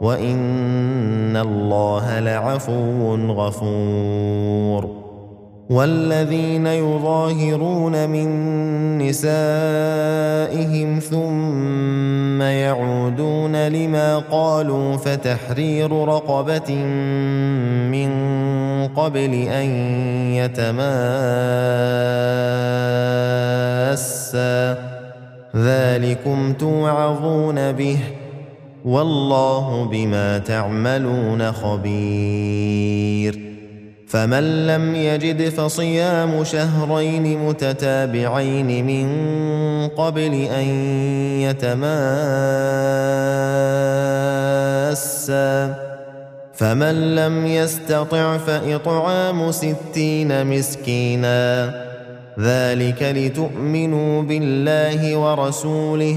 وان الله لعفو غفور والذين يظاهرون من نسائهم ثم يعودون لما قالوا فتحرير رقبه من قبل ان يتماسا ذلكم توعظون به والله بما تعملون خبير. فمن لم يجد فصيام شهرين متتابعين من قبل أن يتماسا. فمن لم يستطع فإطعام ستين مسكينا. ذلك لتؤمنوا بالله ورسوله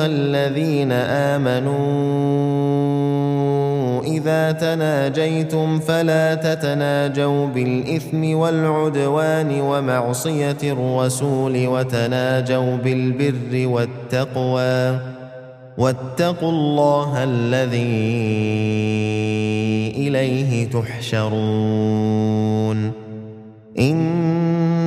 أيها الذين آمنوا إذا تناجيتم فلا تتناجوا بالإثم والعدوان ومعصية الرسول وتناجوا بالبر والتقوى. واتقوا الله الذي إليه تحشرون.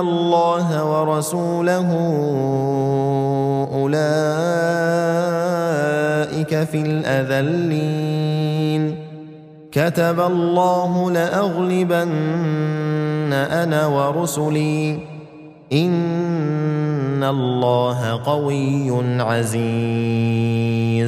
الله ورسوله أولئك في الأذلين. كتب الله لأغلبن أنا ورسلي. إن الله قوي عزيز.